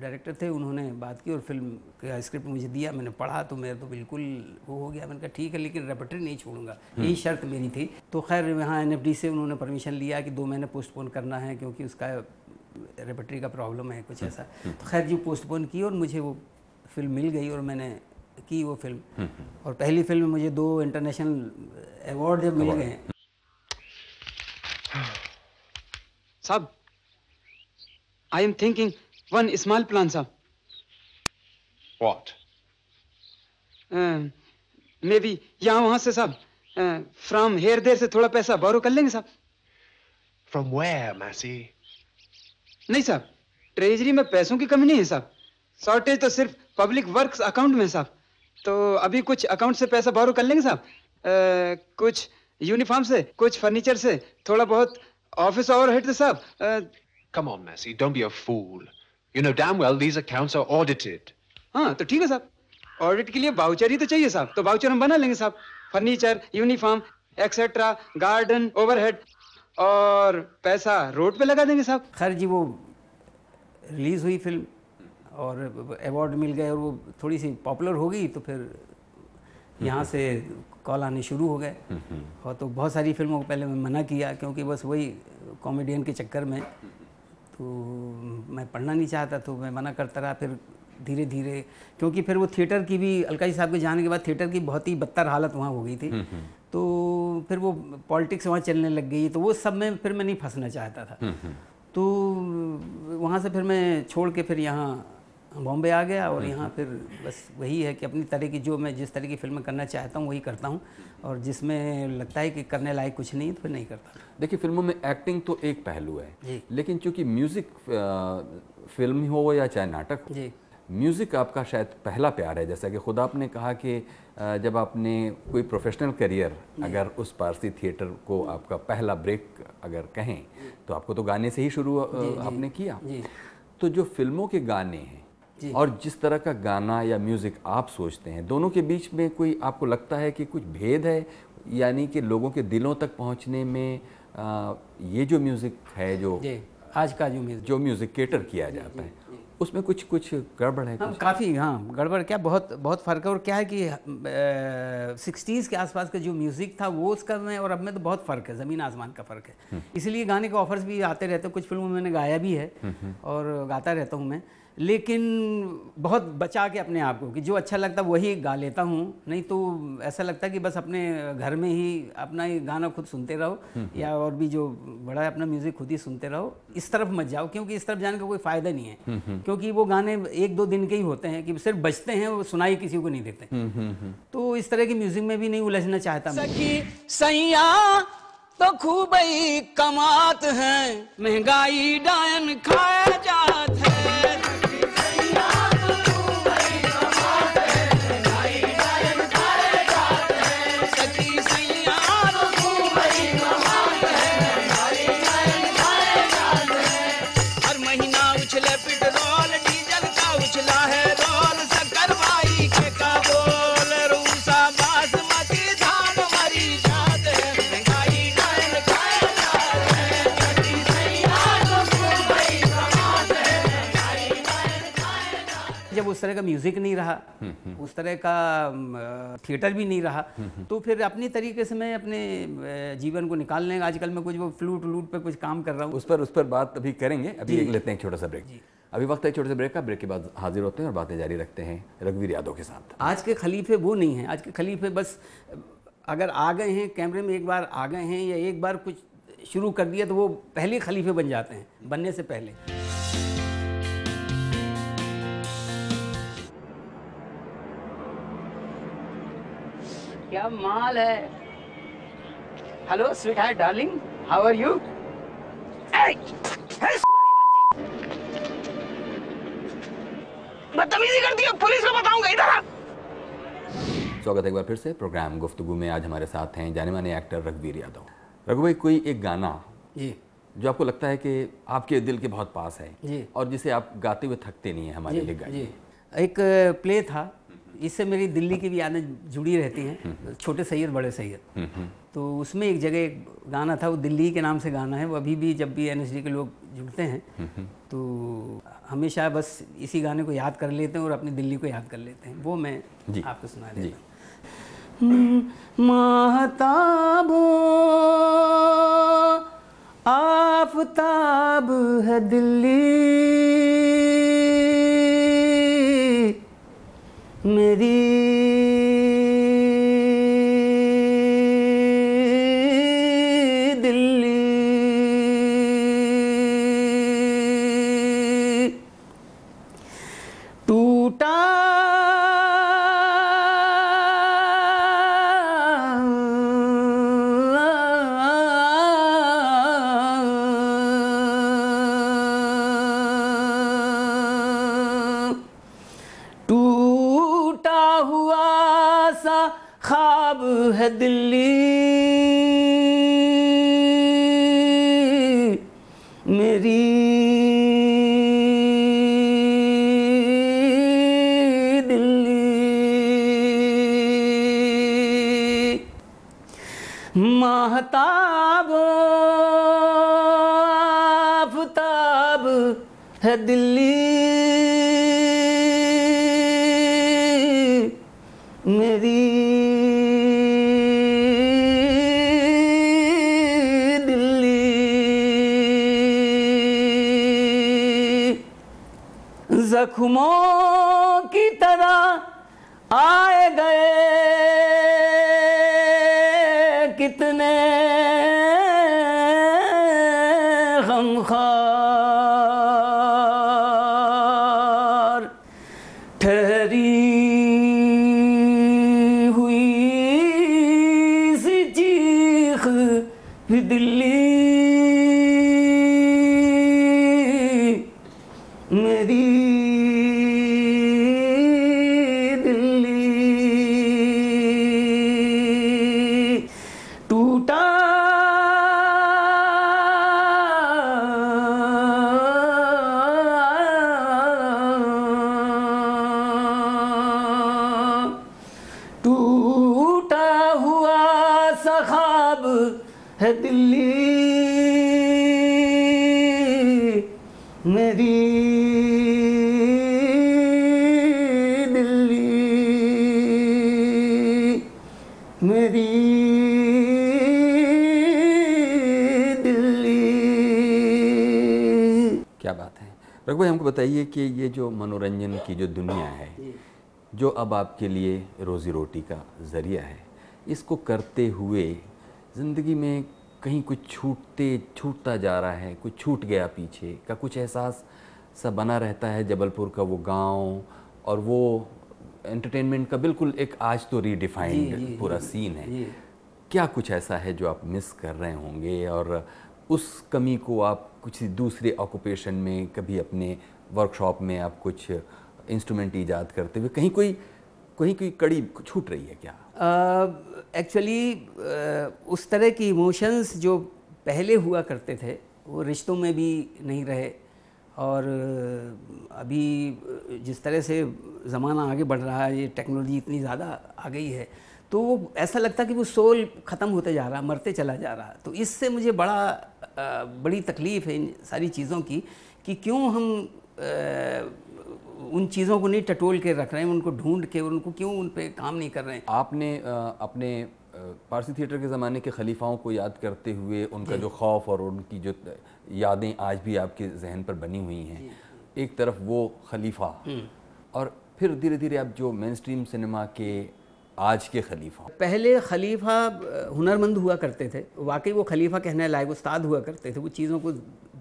डायरेक्टर थे उन्होंने बात की और फ़िल्म का स्क्रिप्ट मुझे दिया मैंने पढ़ा तो मेरा तो बिल्कुल वो हो गया। मैंने कहा ठीक है लेकिन रेपटरी नहीं छोड़ूँगा। यही शर्त मेरी थी। तो खैर यहाँ एनएफडी से उन्होंने परमिशन लिया कि दो महीने पोस्टपोन करना है क्योंकि उसका रेपटरी का प्रॉब्लम है कुछ ऐसा। तो खैर जी पोस्टपोन की और मुझे वो फ़िल्म मिल गई और मैंने की वो फ़िल्म। और पहली फ़िल्म में मुझे दो इंटरनेशनल अवार्ड जब मिल गए। साहब I am thinking one small plan साहब What? मे बी यहाँ वहाँ से साहब फ्रॉम हेयर देर से थोड़ा पैसा बोरो कर लेंगे साहब From where, Massey? नहीं साहब ट्रेजरी में पैसों की कमी नहीं है साहब शॉर्टेज तो सिर्फ़ पब्लिक वर्क्स अकाउंट में साहब तो अभी कुछ अकाउंट से पैसा बोरो कर लेंगे साहब कुछ यूनिफॉर्म से कुछ फर्नीचर से थोड़ा बहुत ऑफ़िस ओवरहेड से साहब अ, Come on, Massey, don't be a fool. You know damn well these accounts are audited. हाँ तो ठीक है साहब। ऑडिट के लिए बाउचर ही तो चाहिए साहब। तो बाउचर हम बना लेंगे साहब। Furniture uniform etcetera garden overhead और पैसा रोड पे लगा देंगे साहब। खैर जी वो रिलीज़ हुई फ़िल्म और अवार्ड मिल गए और वो थोड़ी सी पॉपुलर हो गई तो फिर यहाँ से कॉल आने शुरू हो गए। और तो बहुत सारी फ़िल्मों को पहले मैं मना किया क्योंकि बस वही कॉमेडियन के चक्कर में तो मैं पढ़ना नहीं चाहता तो मैं मना करता रहा फिर धीरे धीरे क्योंकि फिर वो थिएटर की भी अलकाई साहब के जाने के बाद थिएटर की बहुत ही बदतर हालत वहाँ हो गई थी। तो फिर वो पॉलिटिक्स वहाँ चलने लग गई तो वो सब में फिर मैं नहीं फंसना चाहता था। तो वहाँ से फिर मैं छोड़ के फिर यहाँ बॉम्बे आ गया और यहाँ फिर बस वही है कि अपनी तरह की जो मैं जिस तरह की फ़िल्म करना चाहता हूँ वही करता हूँ और जिसमें लगता है कि करने लायक कुछ नहीं तो फिर नहीं करता। देखिए फ़िल्मों में एक्टिंग तो एक पहलू है लेकिन चूँकि म्यूज़िक फ़िल्म हो या चाहे नाटक हो जी। म्यूज़िक आपका शायद पहला प्यार है। जैसा कि खुद आपने कहा कि जब आपने कोई प्रोफेशनल करियर अगर उस पारसी थिएटर को आपका पहला ब्रेक अगर कहें तो आपको तो गाने से ही शुरू आपने किया। तो जो फ़िल्मों के गाने हैं और जिस तरह का गाना या म्यूज़िक आप सोचते हैं दोनों के बीच में कोई आपको लगता है कि कुछ भेद है? यानी कि लोगों के दिलों तक पहुँचने में अ, ये जो म्यूज़िक है जो आज का जो म्यूज़िक जो म्यूज़िक केटर किया जाता है उसमें कुछ कुछ गड़बड़ है हाँ काफ़ी हाँ गड़बड़ क्या बहुत बहुत फ़र्क है। और क्या है कि सिक्सटीज़ के आसपास का जो म्यूज़िक था वो उसका में और अब में तो बहुत फ़र्क है ज़मीन आसमान का फ़र्क है। इसलिए गाने के ऑफर्स भी आते रहते हैं कुछ फ़िल्मों में मैंने गाया भी है और गाता रहता हूँ मैं। लेकिन बहुत बचा के अपने आप को कि जो अच्छा लगता वही गा लेता हूँ। नहीं तो ऐसा लगता है कि बस अपने घर में ही अपना ही गाना खुद सुनते रहो या और भी जो बड़ा है अपना म्यूज़िक खुद ही सुनते रहो। इस तरफ़ मत जाओ क्योंकि इस तरफ़ जाने का कोई फ़ायदा नहीं है। क्योंकि वो गाने एक दो दिन के ही होते हैं कि सिर्फ़ बजते हैं वो सुनाई किसी को नहीं देते। तो इस तरह की म्यूज़िक में भी नहीं उलझना चाहता सैया तो खूब ही कमात है महँगाई डायन खाया जात है। तरह का म्यूज़िक नहीं रहा उस तरह का थिएटर भी नहीं रहा तो फिर अपनी तरीके से मैं अपने जीवन को निकालने आजकल मैं कुछ वो फ्लूट व्लूट पे कुछ काम कर रहा हूँ। उस पर उस पर बात अभी करेंगे। अभी। एक लेते हैं छोटा सा ब्रेक अभी वक्त है छोटे से ब्रेक का। ब्रेक के बाद हाजिर होते हैं और बातें जारी रखते हैं रघुवीर यादव के साथ। आज के खलीफे वो नहीं हैं। आज के खलीफे बस अगर आ गए हैं कैमरे में एक बार आ गए हैं या एक बार कुछ शुरू कर दिया तो वो पहले खलीफे बन जाते हैं बनने से पहले। क्या माल है? Hello sweetheart darling how are you बदतमीजी करती है पुलिस को बताऊँगा इधर स्वागत है एक बार फिर से। प्रोग्राम गुफ्तगू में आज हमारे साथ हैं जाने माने एक्टर रघुवीर यादव। रघु भाई कोई एक गाना जी। जो आपको लगता है कि आपके दिल के बहुत पास है जी। और जिसे आप गाते हुए थकते नहीं है हमारे लिए गाइए। एक प्ले था इससे मेरी दिल्ली की भी यादें जुड़ी रहती हैं। छोटे सैयद बड़े सैयद। तो उसमें एक जगह एक गाना था वो दिल्ली के नाम से गाना है। वो अभी भी जब भी एन के लोग जुड़ते हैं तो हमेशा बस इसी गाने को याद कर लेते हैं और अपनी दिल्ली को याद कर लेते हैं। वो मैं। आपको सुना। देता हूँ। महताबो आफताब है दिल्ली। मेरी दिल्ली बताइए कि ये जो मनोरंजन की जो दुनिया है जो अब आपके लिए रोज़ी रोटी का ज़रिया है इसको करते हुए ज़िंदगी में कहीं कुछ छूटते छूटता जा रहा है कुछ छूट गया पीछे का कुछ एहसास सा बना रहता है जबलपुर का वो गाँव और वो एंटरटेनमेंट का बिल्कुल एक आज तो रीडिफाइंड पूरा सीन है। क्या कुछ ऐसा है जो आप मिस कर रहे होंगे और उस कमी को आप कुछ दूसरे ऑक्यूपेशन में कभी अपने वर्कशॉप में आप कुछ इंस्ट्रूमेंट ईजाद करते हुए कहीं कोई कहीं कोई कड़ी छूट रही है क्या? एक्चुअली uh, uh, उस तरह की इमोशंस जो पहले हुआ करते थे वो रिश्तों में भी नहीं रहे। और अभी जिस तरह से ज़माना आगे बढ़ रहा है ये टेक्नोलॉजी इतनी ज़्यादा आ गई है तो वो ऐसा लगता कि वो सोल ख़त्म होते जा रहा मरते चला जा रहा। तो इससे मुझे बड़ा बड़ी तकलीफ़ है इन सारी चीज़ों की कि क्यों हम उन चीज़ों को नहीं टटोल के रख रहे हैं उनको ढूंढ के उनको क्यों उन पर काम नहीं कर रहे हैं? आपने अपने पारसी थिएटर के ज़माने के खलीफाओं को याद करते हुए उनका जो। खौफ और उनकी जो यादें आज भी आपके जहन पर बनी हुई हैं एक तरफ़ वो खलीफा और फिर धीरे धीरे आप जो मेन स्ट्रीम सिनेमा के आज के खलीफा। पहले खलीफा हुनरमंद हुआ करते थे वाकई वो खलीफा कहने लायक उस्ताद हुआ करते थे वो चीज़ों को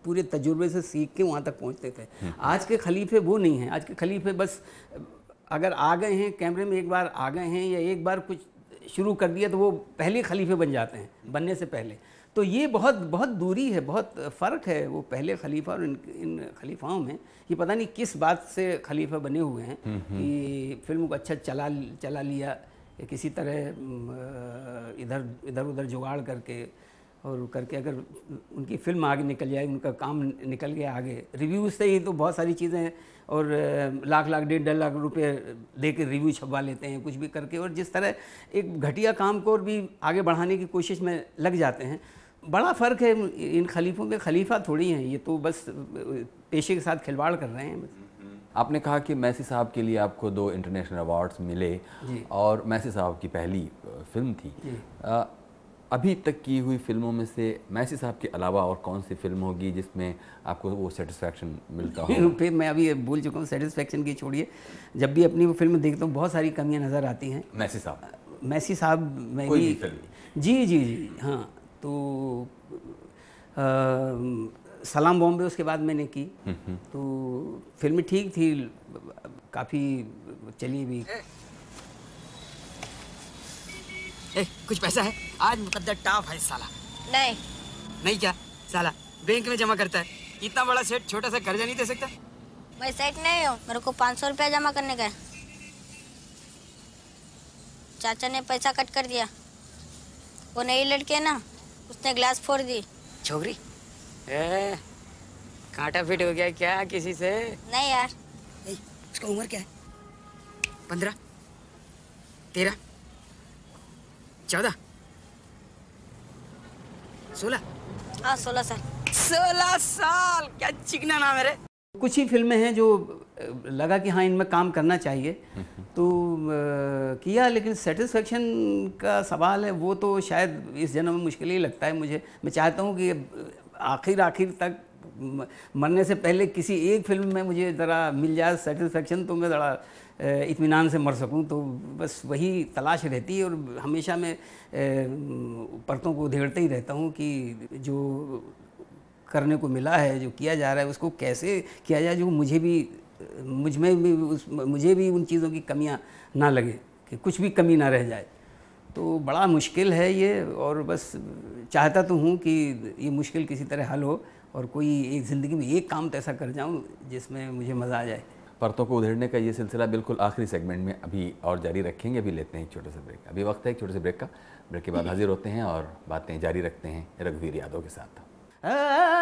पूरे तजुर्बे से सीख के वहाँ तक पहुँचते थे। आज के खलीफे वो नहीं हैं। आज के खलीफे बस अगर आ गए हैं कैमरे में एक बार आ गए हैं या एक बार कुछ शुरू कर दिया तो वो पहले खलीफे बन जाते हैं बनने से पहले। तो ये बहुत बहुत दूरी है बहुत फ़र्क है वो पहले खलीफा और इन इन खलीफाओं में ये पता नहीं किस बात से खलीफा बने हुए हैं कि फ़िल्म को अच्छा चला चला लिया या किसी तरह इधर इधर उधर जुगाड़ करके और करके अगर उनकी फ़िल्म आगे निकल जाए उनका काम निकल गया आगे। रिव्यूज़ से ही तो बहुत सारी चीज़ें और लाख लाख डेढ़ डेढ़ लाख रुपए दे के रिव्यू छपवा लेते हैं कुछ भी करके। और जिस तरह एक घटिया काम को और भी आगे बढ़ाने की कोशिश में लग जाते हैं बड़ा फ़र्क है इन खलीफों के खलीफा थोड़ी हैं ये तो बस पेशे के साथ खिलवाड़ कर रहे हैं। आपने कहा कि मैसी साहब के लिए आपको दो इंटरनेशनल अवार्ड्स मिले और मैसी साहब की पहली फ़िल्म थी। अभी तक की हुई फ़िल्मों में से मैसी साहब के अलावा और कौन सी फ़िल्म होगी जिसमें आपको वो सेटिस्फैक्शन मिलता हो? फिर मैं अभी बोल चुका हूँ सेटिस्फेक्शन की छोड़िए। जब भी अपनी वो फ़िल्म देखता हूँ बहुत सारी कमियाँ नज़र आती हैं। मैसी साहब। मैसी साहब में कोई भी। जी जी जी हाँ तो अ, सलाम बॉम्बे उसके बाद मैंने की। तो फ़िल्म ठीक थी काफ़ी चली भी। ए, कुछ पैसा है? आज मुकद्दर टॉप है साला। नहीं। नहीं क्या? साला बैंक में जमा करता है। इतना बड़ा सेठ छोटा सा कर्जा नहीं दे सकता? मैं सेट नहीं हूँ मेरे को पाँच सौ रुपया जमा करने का चाचा ने पैसा कट कर दिया। वो नई लड़की है ना उसने ग्लास फोड़ दी। छोकरी? कांटा फिट हो गया क्या किसी से? नहीं यार। ए, उसका उम्र क्या है? पंद्रह? तेरह? चौदह? सोलह हाँ सोलह साल। सोलह साल क्या चिकना नाम है रे। कुछ ही फ़िल्में हैं जो लगा कि हाँ इनमें काम करना चाहिए। तो किया लेकिन सेटिस्फेक्शन का सवाल है वो तो शायद इस जन्म में मुश्किल ही लगता है मुझे। मैं चाहता हूँ कि आखिर आखिर तक मरने से पहले किसी एक फ़िल्म में मुझे ज़रा मिल जाए सेटिस्फेक्शन तो मैं ज़रा इत्मीनान से मर सकूँ तो बस वही तलाश रहती है और हमेशा मैं परतों को उधेड़ते ही रहता हूँ कि जो करने को मिला है, जो किया जा रहा है, उसको कैसे किया जाए, जो मुझे भी, मुझमें भी उस, मुझे भी उन चीज़ों की कमियाँ ना लगे, कि कुछ भी कमी ना रह जाए। तो बड़ा मुश्किल है ये और बस चाहता तो हूँ कि ये मुश्किल किसी तरह हल हो और कोई एक ज़िंदगी में एक काम तो ऐसा कर जाऊँ जिसमें मुझे मज़ा आ जाए। परतों को उधेड़ने का ये सिलसिला बिल्कुल आखिरी सेगमेंट में अभी और जारी रखेंगे। अभी लेते हैं एक छोटे से ब्रेक अभी वक्त है एक छोटे से ब्रेक का। ब्रेक के बाद हाजिर होते हैं और बातें जारी रखते हैं रघुवीर यादव के साथ।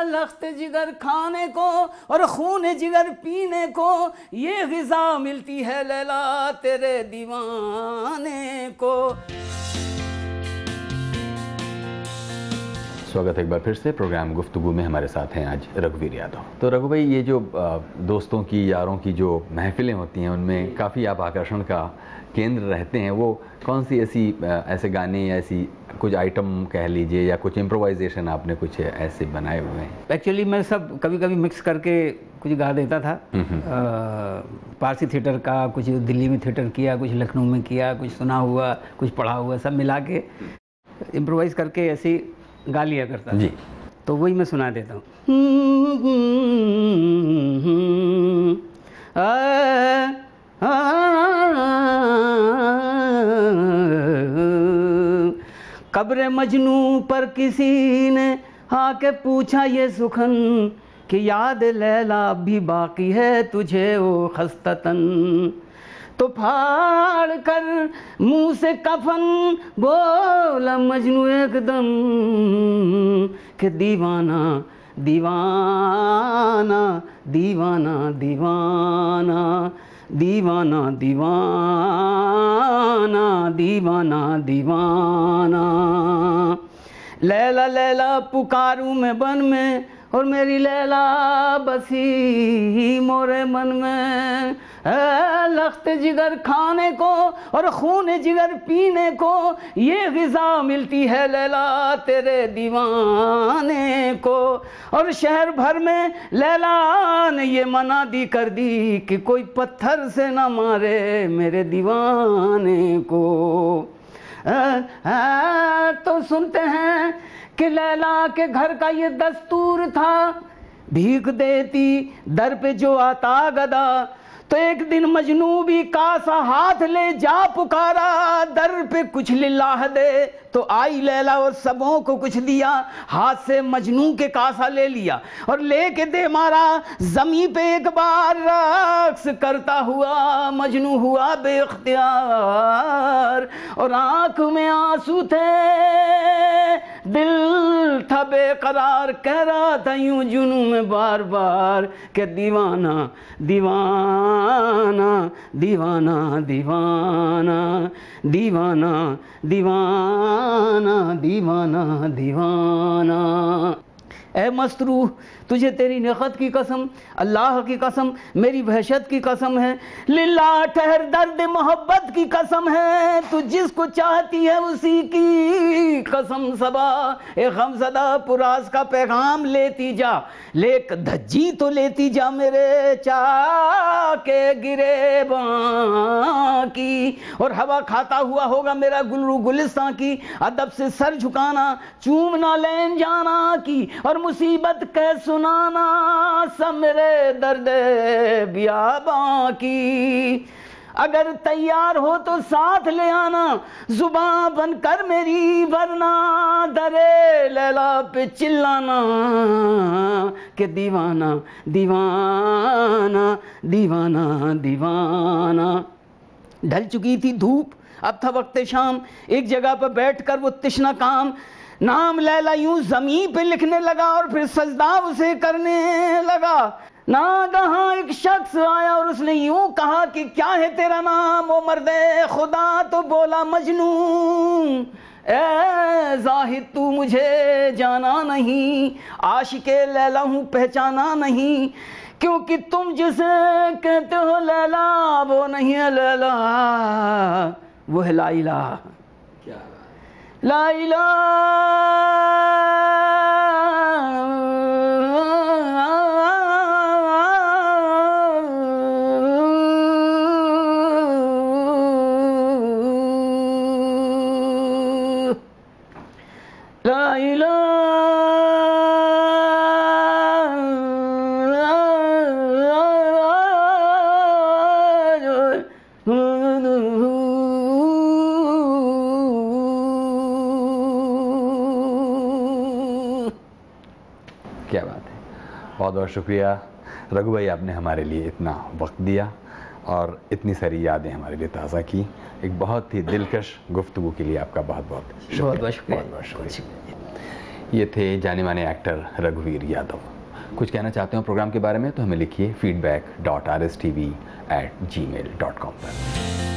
लख्त जिगर खाने को और खून जिगर पीने को ये गिज़ा मिलती है लैला तेरे दीवाने को। स्वागत है एक बार फिर से। प्रोग्राम गुफ्तगु में हमारे साथ हैं आज रघुवीर यादव। तो रघु भाई ये जो दोस्तों की यारों की जो महफिलें होती हैं उनमें काफ़ी आप आकर्षण का केंद्र रहते हैं। वो कौन सी ऐसी ऐसे गाने या ऐसी कुछ आइटम कह लीजिए या कुछ इम्प्रोवाइजेशन आपने कुछ ऐसे बनाए हुए हैं? एक्चुअली मैं सब कभी कभी मिक्स करके कुछ गा देता था। अ, पारसी थिएटर का कुछ दिल्ली में थिएटर किया कुछ लखनऊ में किया कुछ सुना हुआ कुछ पढ़ा हुआ सब मिला के इम्प्रोवाइज करके ऐसे गा लिया करता जी तो वही मैं सुना देता हूँ कब्र मजनू पर किसी ने आके पूछा ये सुखन कि याद लैला भी बाकी है तुझे ओ खस्ततन तो फाड़ कर मुँह से कफन, बोला मजनू एकदम कि दीवाना दीवाना दीवाना दीवाना दीवाना दीवाना दीवाना दीवाना। लैला लैला पुकारू मैं बन में और मेरी लैला बसी मोरे मन में। लख्त जिगर खाने को और खून जिगर पीने को ये ग़िज़ा मिलती है लैला तेरे दीवाने को। और शहर भर में लैला ने ये मना दी कर दी कि कोई पत्थर से ना मारे मेरे दीवाने को। आ, आ, तो सुनते हैं कि लैला के घर का ये दस्तूर था। भीख देती, दर पे जो आता गदा तो एक दिन मजनू भी कासा हाथ ले जा पुकारा, दर पे कुछ लिल्लाह दे। तो आई लैला और सबों को कुछ दिया, हाथ से मजनू के कासा ले लिया। और लेके दे मारा, जमी पे एक बार रक्स करता हुआ, मजनू हुआ बेख्तियार और आँख में आँसू थे, दिल था बेकरार, कह रहा था यूँ जुनू में बार बार के दीवाना दीवाना। दीवाना दीवाना दीवाना दीवाना दीवाना दीवाना ए मस्तरू तुझे तेरी नखत की कसम, अल्लाह की कसम, मेरी वहशत की कसम है। लिल्ला ठहर दर्द, मोहब्बत की कसम है। तू जिसको चाहती है, उसी की कसम सबा। ए गमजदा, पुरास का पैगाम लेती जा। लेक धज्जी तो लेती जा मेरे चा के गिरे की और हवा खाता हुआ होगा मेरा गुलरू गुलिस्तान की। अदब से सर झुकाना चूमना लेन जाना की। और मुसीबत कह सुनाना सब मेरे दर्द बियाबा की अगर तैयार हो तो साथ ले आना, ज़ुबान बनकर मेरी वरना। दरे लैला पे चिल्लाना, के दीवाना दीवाना दीवाना दीवाना। ढल चुकी थी धूप, अब था वक्त शाम। एक जगह पर बैठकर वो तिश्ना काम नाम लैला यूँ ज़मीन पे लिखने लगा और फिर सजदा उसे करने लगा। ना कहा एक शख्स आया और उसने यूँ कहा कि, क्या है तेरा नाम? ओ मर्दे खुदा तो बोला, मजनू, ए जाहिद तू मुझे जाना नहीं, आशिके लैला हूँ, पहचाना नहीं, क्योंकि तुम जिसे कहते हो लैला, वो नहीं है लैला, वो है लाइला La बहुत शुक्रिया। रघु भाई आपने हमारे लिए इतना वक्त दिया और इतनी सारी यादें हमारे लिए ताज़ा की। एक बहुत ही दिलकश गुफ्तगू के लिए आपका बहुत बहुत शुक्रिया। बहुत बहुत शुक्रिया। बहुत बहुत शुक्रिया। ये थे जाने माने एक्टर रघुवीर यादव। कुछ कहना चाहते हो प्रोग्राम के बारे में तो हमें लिखिए feedback dot R S T V at Gmail dot com पर।